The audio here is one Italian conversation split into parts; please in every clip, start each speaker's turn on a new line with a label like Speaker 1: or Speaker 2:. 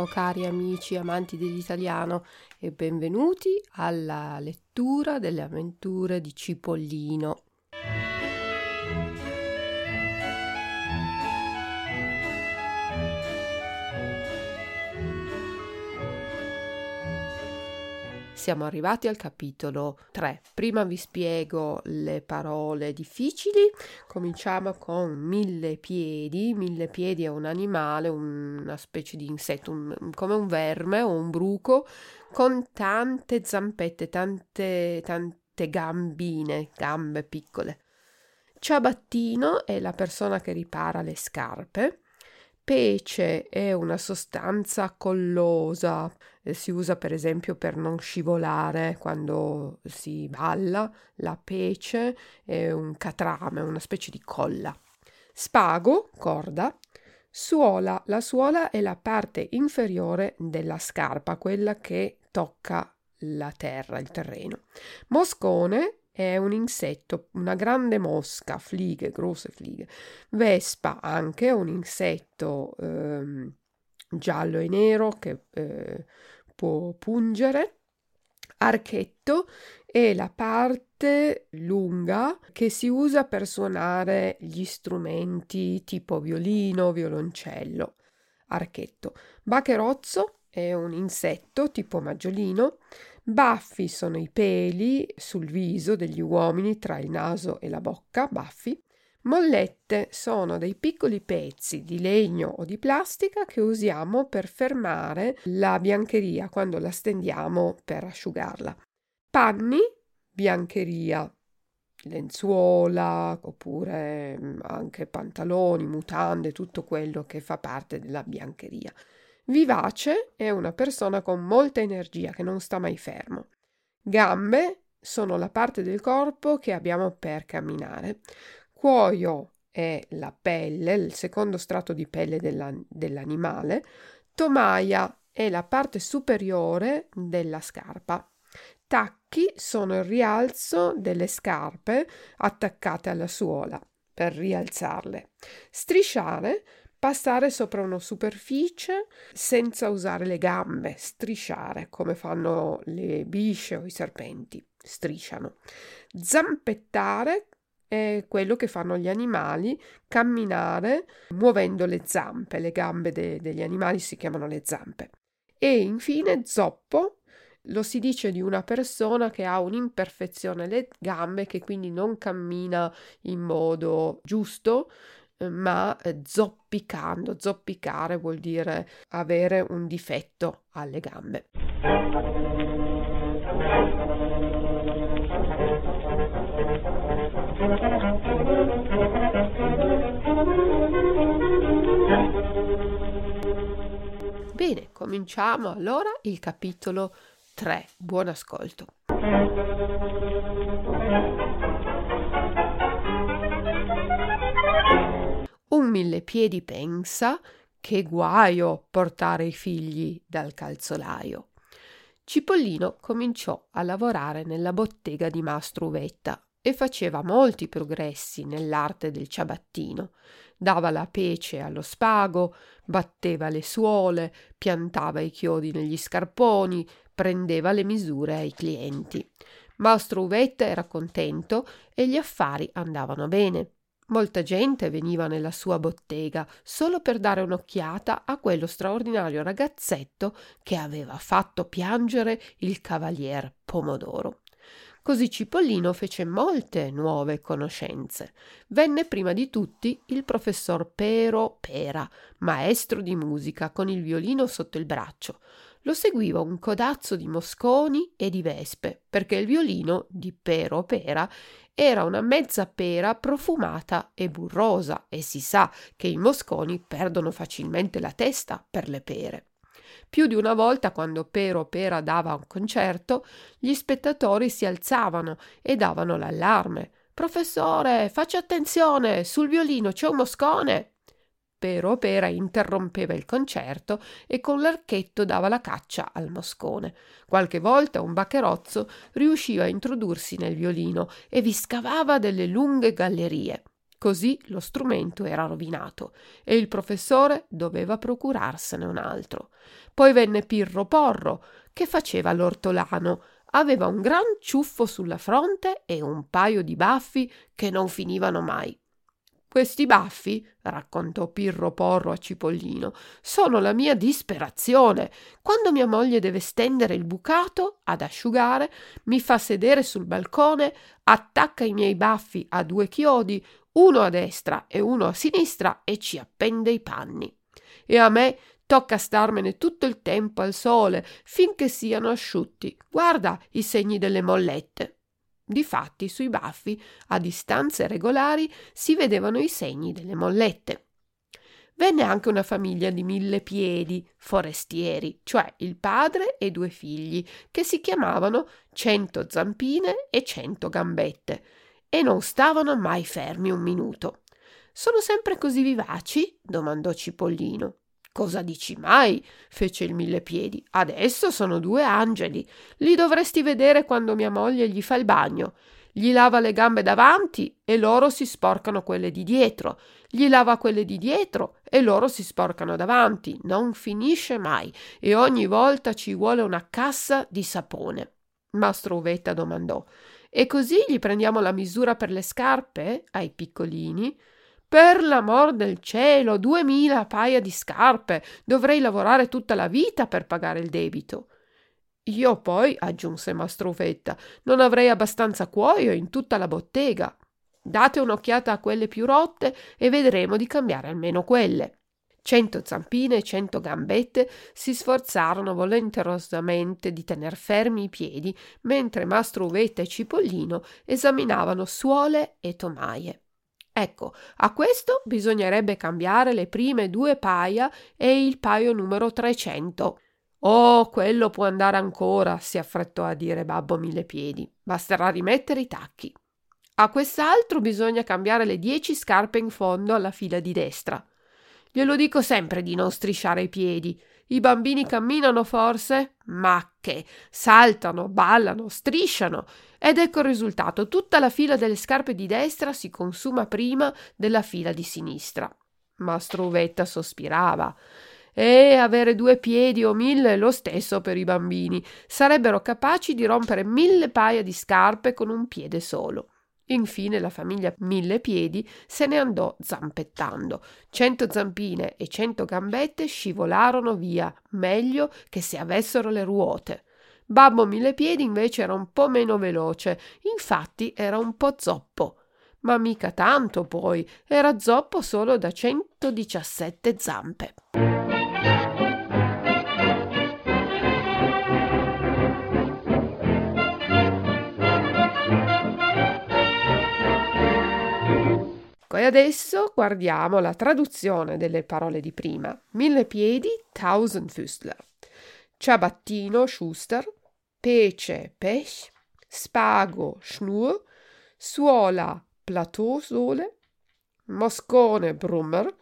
Speaker 1: Buongiorno cari amici amanti dell'italiano e benvenuti alla lettura delle avventure di Cipollino. Siamo arrivati al capitolo 3. Prima vi spiego le parole difficili. Cominciamo con mille piedi. Mille piedi è un animale, una specie di insetto, un, come un verme o un bruco, con tante zampette, tante, tante gambine, gambe piccole. Ciabattino è la persona che ripara le scarpe. Pece è una sostanza collosa, eh, si usa per esempio per non scivolare quando si balla. La pece è un catrame, una specie di colla. Spago, corda. Suola, la suola è la parte inferiore della scarpa, quella che tocca la terra, il terreno. Moscone è un insetto, una grande mosca, flighe, grosse flighe. Vespa anche un insetto ehm, giallo e nero che eh, può pungere. Archetto è la parte lunga che si usa per suonare gli strumenti tipo violino, violoncello. Archetto. Bacherozzo è un insetto tipo maggiolino Baffi sono i peli sul viso degli uomini tra il naso e la bocca, baffi. Mollette sono dei piccoli pezzi di legno o di plastica che usiamo per fermare la biancheria quando la stendiamo per asciugarla. Panni, biancheria, lenzuola oppure mm, anche pantaloni, mutande, tutto quello che fa parte della biancheria. Vivace è una persona con molta energia che non sta mai fermo. Gambe sono la parte del corpo che abbiamo per camminare. Cuoio è la pelle, il secondo strato di pelle della, dell'animale. Tomaia è la parte superiore della scarpa. Tacchi sono il rialzo delle scarpe attaccate alla suola per rialzarle. Strisciare passare sopra una superficie senza usare le gambe, strisciare come fanno le bisce o i serpenti, strisciano. Zampettare è quello che fanno gli animali, camminare muovendo le zampe, le gambe de- degli animali si chiamano le zampe. E infine zoppo lo si dice di una persona che ha un'imperfezione alle gambe, che quindi non cammina in modo giusto, ma eh, zoppicando. Zoppicare vuol dire avere un difetto alle gambe. Bene, cominciamo allora il capitolo 3. Buon ascolto. Millepiedi pensa che guaio portare i figli dal calzolaio. Cipollino cominciò a lavorare nella bottega di Mastro Uvetta e faceva molti progressi nell'arte del ciabattino. Dava la pece allo spago, batteva le suole, piantava i chiodi negli scarponi, prendeva le misure ai clienti. Mastro Uvetta era contento e gli affari andavano bene. Molta gente veniva nella sua bottega solo per dare un'occhiata a quello straordinario ragazzetto che aveva fatto piangere il cavalier Pomodoro. Così Cipollino fece molte nuove conoscenze. Venne prima di tutti il professor Pero Pera, maestro di musica con il violino sotto il braccio. Lo seguiva un codazzo di mosconi e di vespe, perché il violino di Pero Pera era una mezza pera profumata e burrosa e si sa che i mosconi perdono facilmente la testa per le pere. Più di una volta, quando Pero Pera dava un concerto, gli spettatori si alzavano e davano l'allarme. Professore, faccia attenzione, sul violino c'è un moscone. Pero Pera interrompeva il concerto e con l'archetto dava la caccia al moscone. Qualche volta un baccherozzo riusciva a introdursi nel violino e vi scavava delle lunghe gallerie. Così lo strumento era rovinato e il professore doveva procurarsene un altro. Poi venne Pirro Porro, che faceva l'ortolano. Aveva un gran ciuffo sulla fronte e un paio di baffi che non finivano mai. Questi baffi, raccontò Pirro Porro a Cipollino, sono la mia disperazione. Quando mia moglie deve stendere il bucato ad asciugare, mi fa sedere sul balcone, attacca i miei baffi a due chiodi, uno a destra e uno a sinistra, e ci appende i panni. E a me tocca starmene tutto il tempo al sole finché siano asciutti. Guarda i segni delle mollette. Difatti sui baffi, a distanze regolari, si vedevano i segni delle mollette. Venne anche una famiglia di mille piedi, forestieri, cioè il padre e due figli, che si chiamavano Cento Zampine e Cento Gambette, e non stavano mai fermi un minuto. Sono sempre così vivaci? domandò Cipollino. Cosa dici mai? fece il millepiedi. Adesso sono due angeli. Li dovresti vedere quando mia moglie gli fa il bagno. Gli lava le gambe davanti e loro si sporcano quelle di dietro. Gli lava quelle di dietro e loro si sporcano davanti. Non finisce mai e ogni volta ci vuole una cassa di sapone. Mastro Uvetta domandò: E così gli prendiamo la misura per le scarpe ai piccolini? Per l'amor del cielo, duemila paia di scarpe. Dovrei lavorare tutta la vita per pagare il debito. Io poi, aggiunse Mastruvetta, non avrei abbastanza cuoio in tutta la bottega. Date un'occhiata a quelle più rotte e vedremo di cambiare almeno quelle. Cento zampine e cento gambette si sforzarono volenterosamente di tener fermi i piedi, mentre Mastro Uvetta e Cipollino esaminavano suole e tomaie. Ecco, a questo bisognerebbe cambiare le prime due paia e il paio numero 300. Oh, quello può andare ancora, si affrettò a dire Babbo Millepiedi. Basterà rimettere i tacchi. A quest'altro bisogna cambiare le dieci scarpe in fondo alla fila di destra. Glielo dico sempre di non strisciare i piedi. I bambini camminano forse? Ma che saltano, ballano, strisciano. Ed ecco il risultato: tutta la fila delle scarpe di destra si consuma prima della fila di sinistra. Mastro Uvetta sospirava. E avere due piedi o mille è lo stesso per i bambini. Sarebbero capaci di rompere mille paia di scarpe con un piede solo. Infine la famiglia Mille Piedi se ne andò zampettando. Cento zampine e cento gambette scivolarono via, meglio che se avessero le ruote. Babbo Mille Piedi invece era un po' meno veloce, infatti era un po' zoppo. Ma mica tanto poi, era zoppo solo da 117 zampe. Adesso guardiamo la traduzione delle parole di prima. Mille piedi, Tausendfüßler. Ciabattino, Schuster. Pece, Pech. Spago, Schnur. Suola, Plateausole. Moscone, Brummer.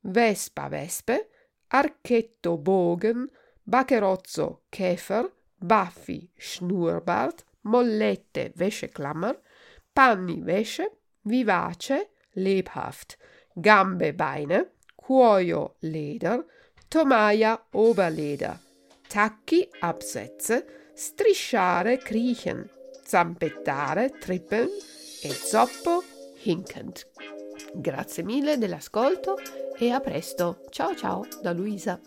Speaker 1: Vespa, Vespe. Archetto, Bogen. Bacherozzo, Käfer. Baffi, Schnurrbart. Mollette, Wäscheklammer. Panni, Wäsche. Vivace, lebhaft, Gambe, Beine, Cuoio, Leder, Tomaia, Oberleder, Tacchi, Absätze, Strisciare, kriechen, Zampettare, trippeln e zoppo, hinkend. Grazie mille dell'ascolto e a presto. Ciao ciao da Luisa.